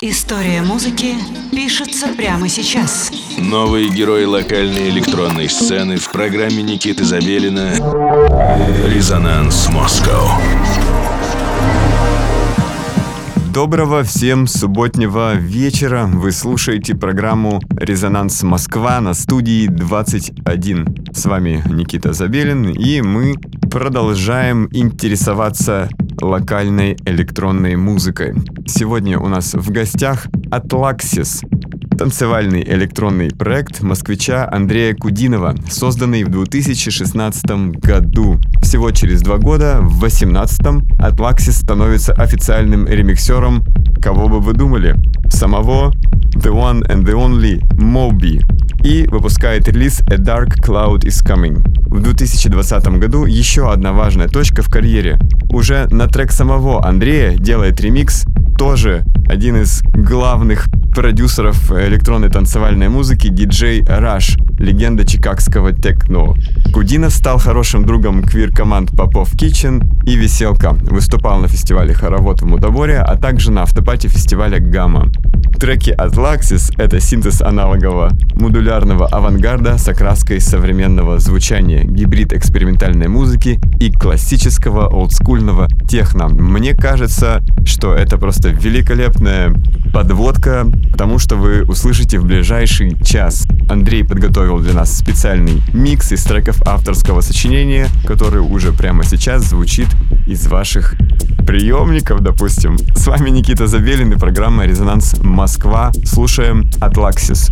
История музыки пишется прямо сейчас. Новые герои локальной электронной сцены в программе Никиты Забелина «Резонанс Москва». Доброго всем субботнего вечера. Вы слушаете программу «Резонанс Москва» на студии 21. С вами Никита Забелин, и мы продолжаем интересоваться локальной электронной музыкой. Сегодня у нас в гостях Atlaxis, танцевальный электронный проект москвича Андрея Кудинова, созданный в 2016 году. Всего через два года, в 2018 Atlaxis становится официальным ремиксером, кого бы вы думали, самого The One and the Only Moby и выпускает релиз A Dark Cloud is Coming. В 2020 году еще одна важная точка в карьере. Уже на трек самого Андрея делает ремикс тоже один из главных продюсеров электронной танцевальной музыки диджей Rush, легенда чикагского техно. Кудинов стал хорошим другом квир-команд Попов Kitchen и Веселка. Выступал на фестивале Хоровод в Мудоборе, а также на автопате фестиваля Гамма. Треки от Laxis — это синтез аналогового модулярного авангарда с окраской современного звучания, гибрид экспериментальной музыки и классического олдскульного техно. Мне кажется, что это просто великолепная подводка к тому, что вы услышите в ближайший час. Андрей подготовил для нас специальный микс из треков авторского сочинения, который уже прямо сейчас звучит из ваших приемников, допустим. С вами Никита Забелин и программа «Резонанс Москва». Слушаем «Атлаксис».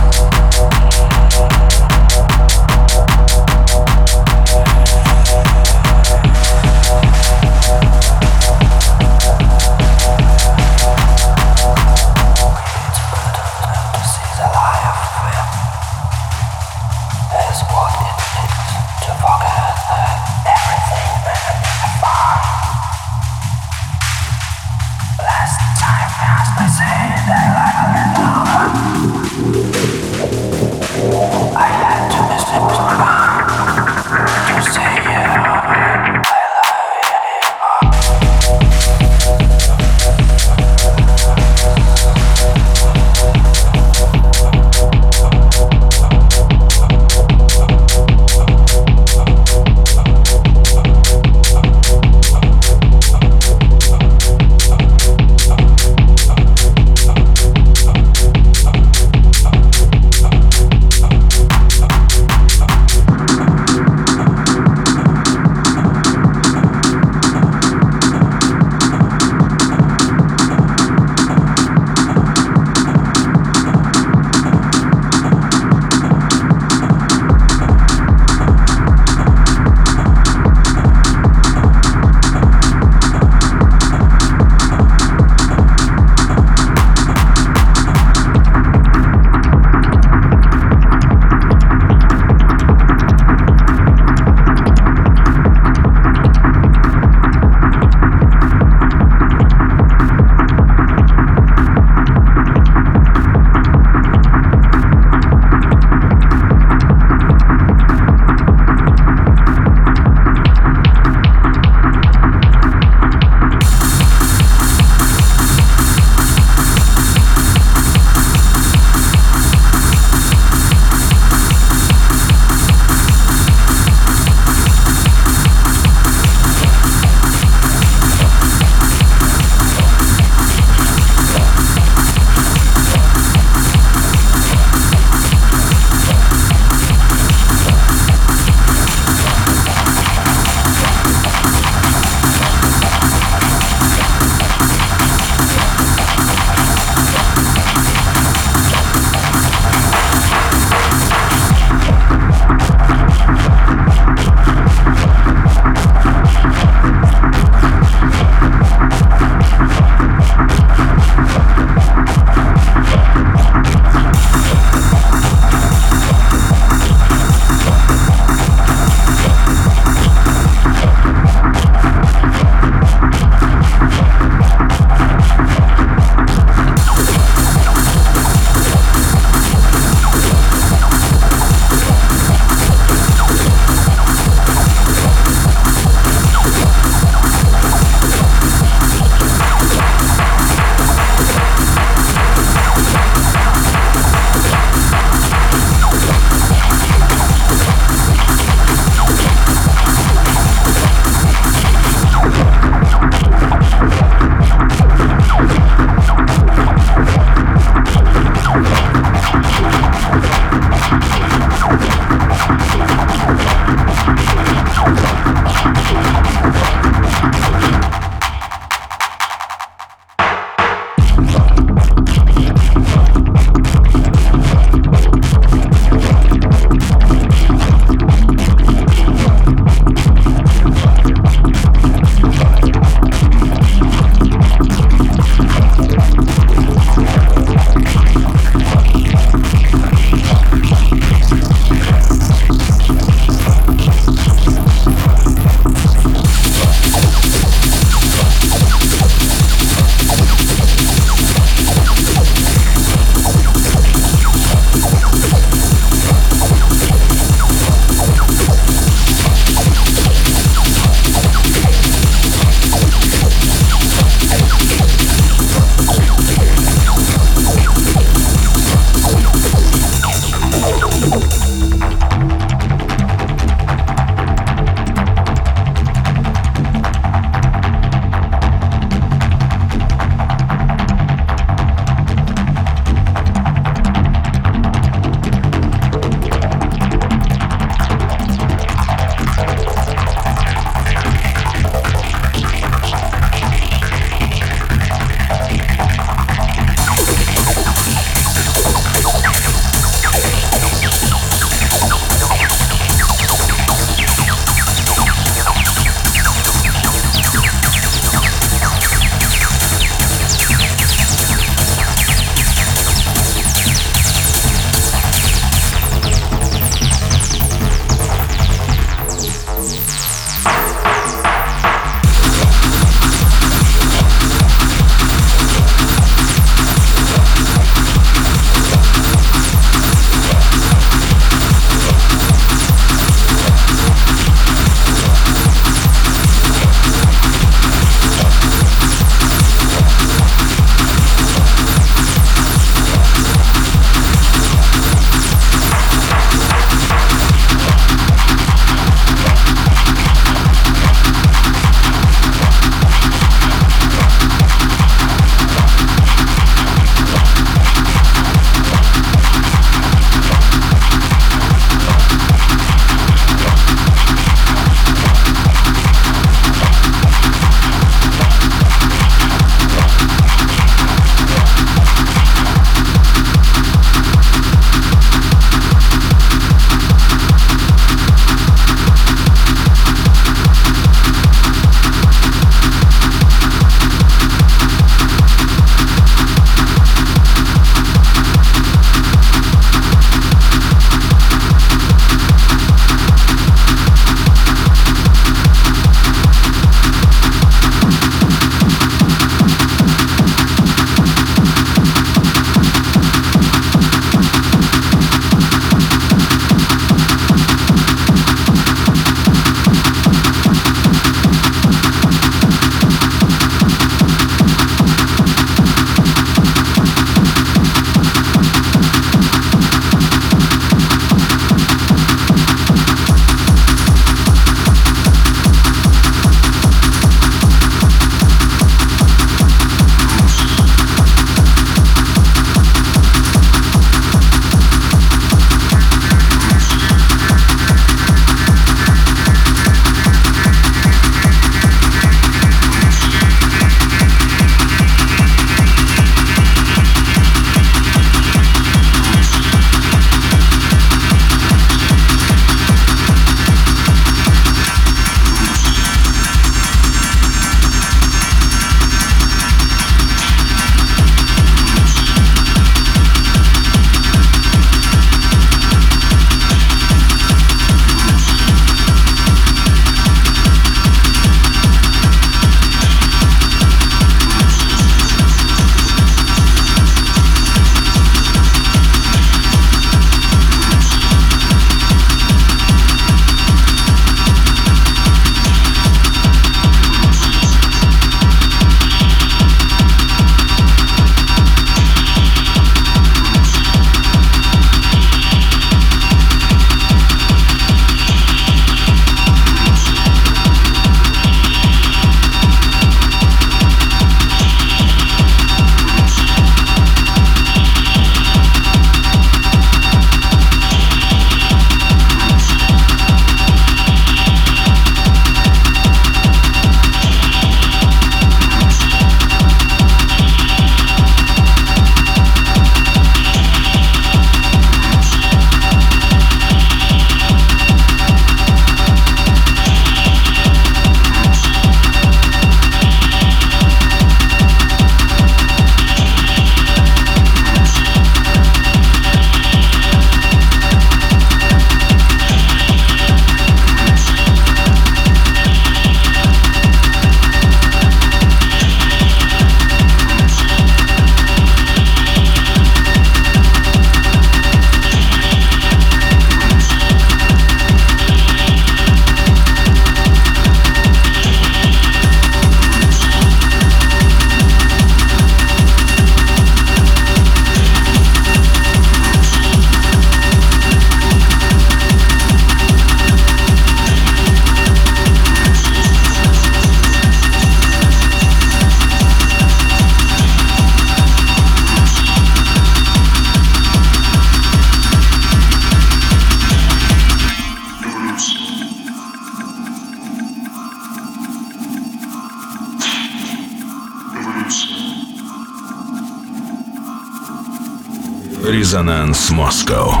Резонанс Москва.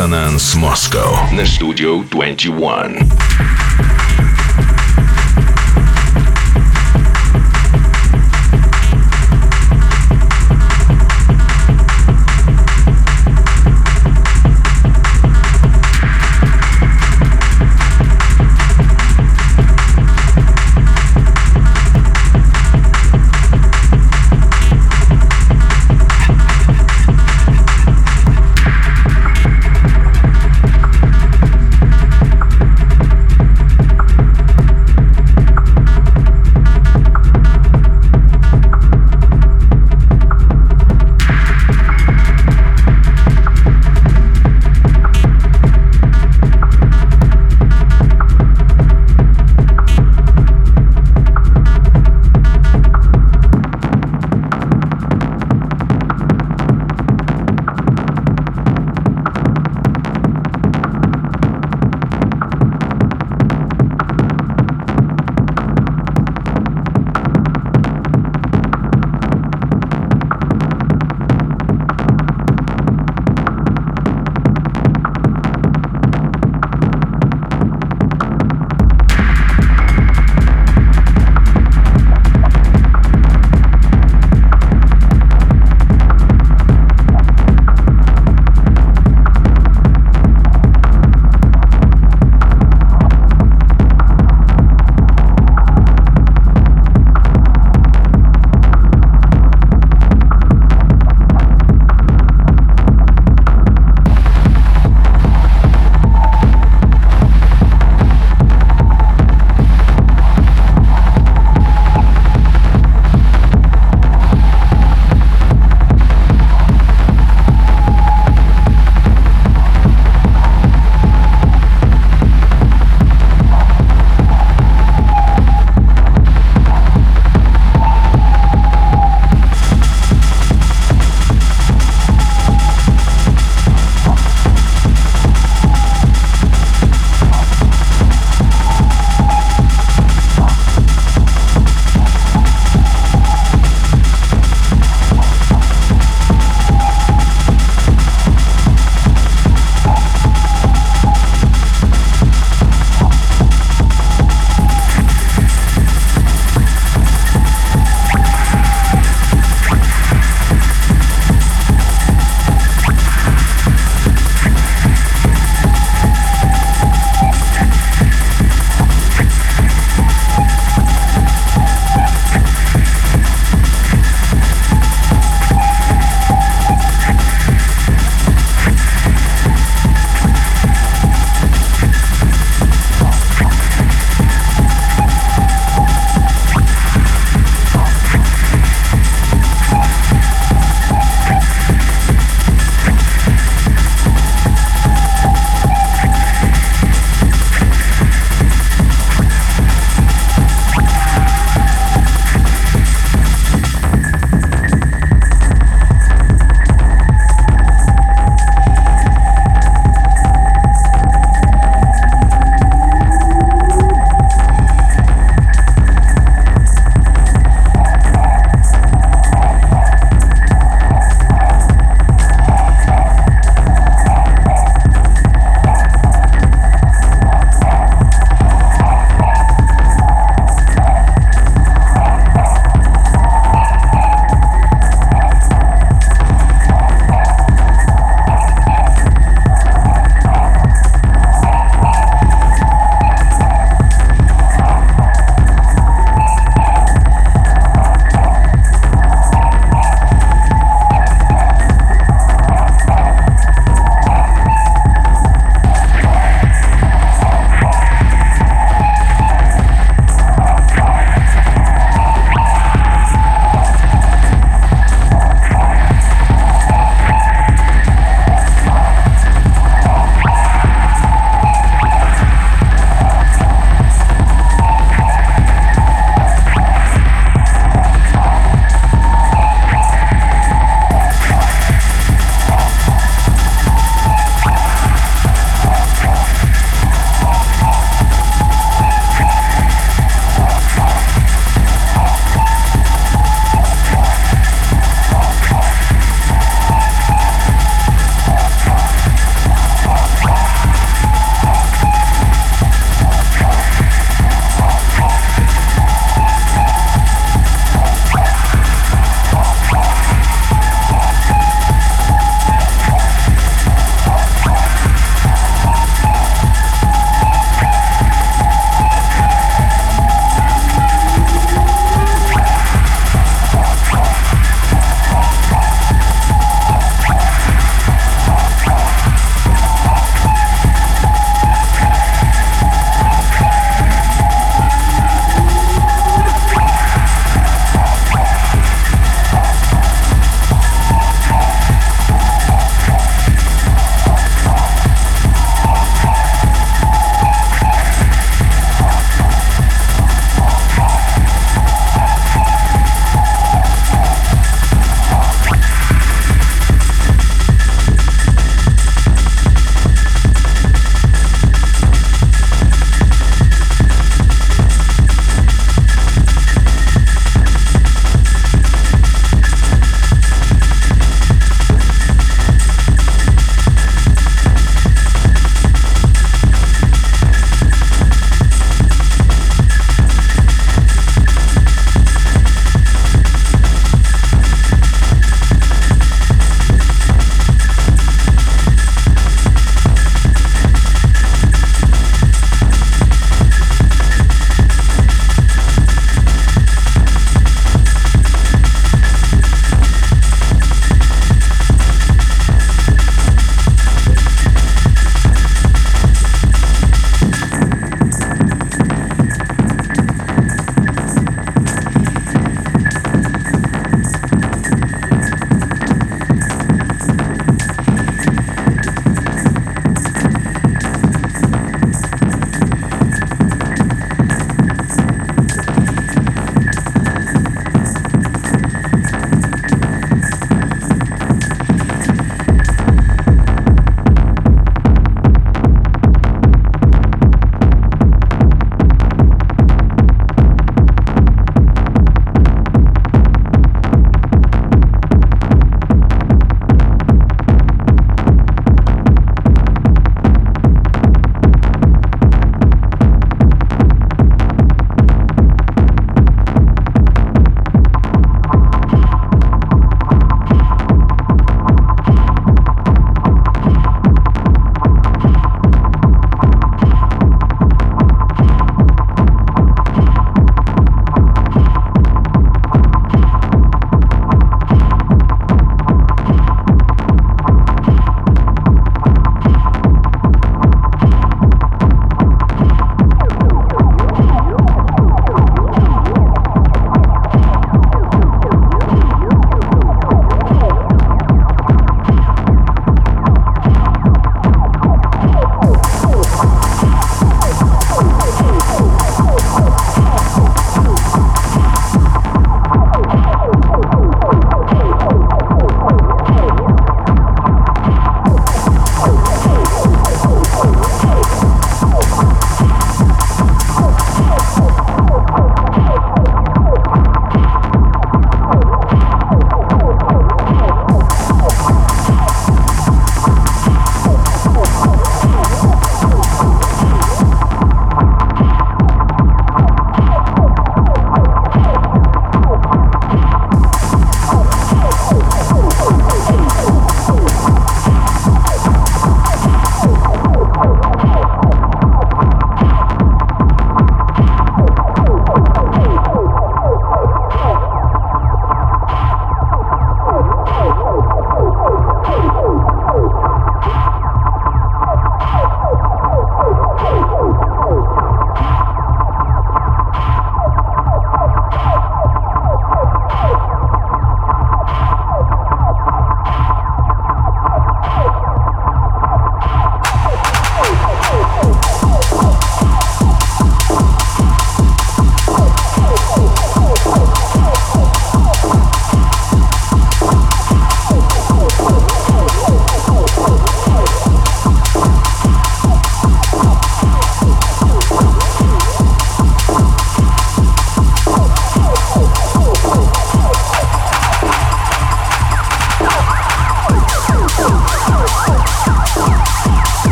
Резонанс Москва на студию 21.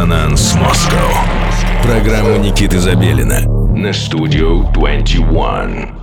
Резонанс Москва. Программа Никиты Забелина на Студио 21.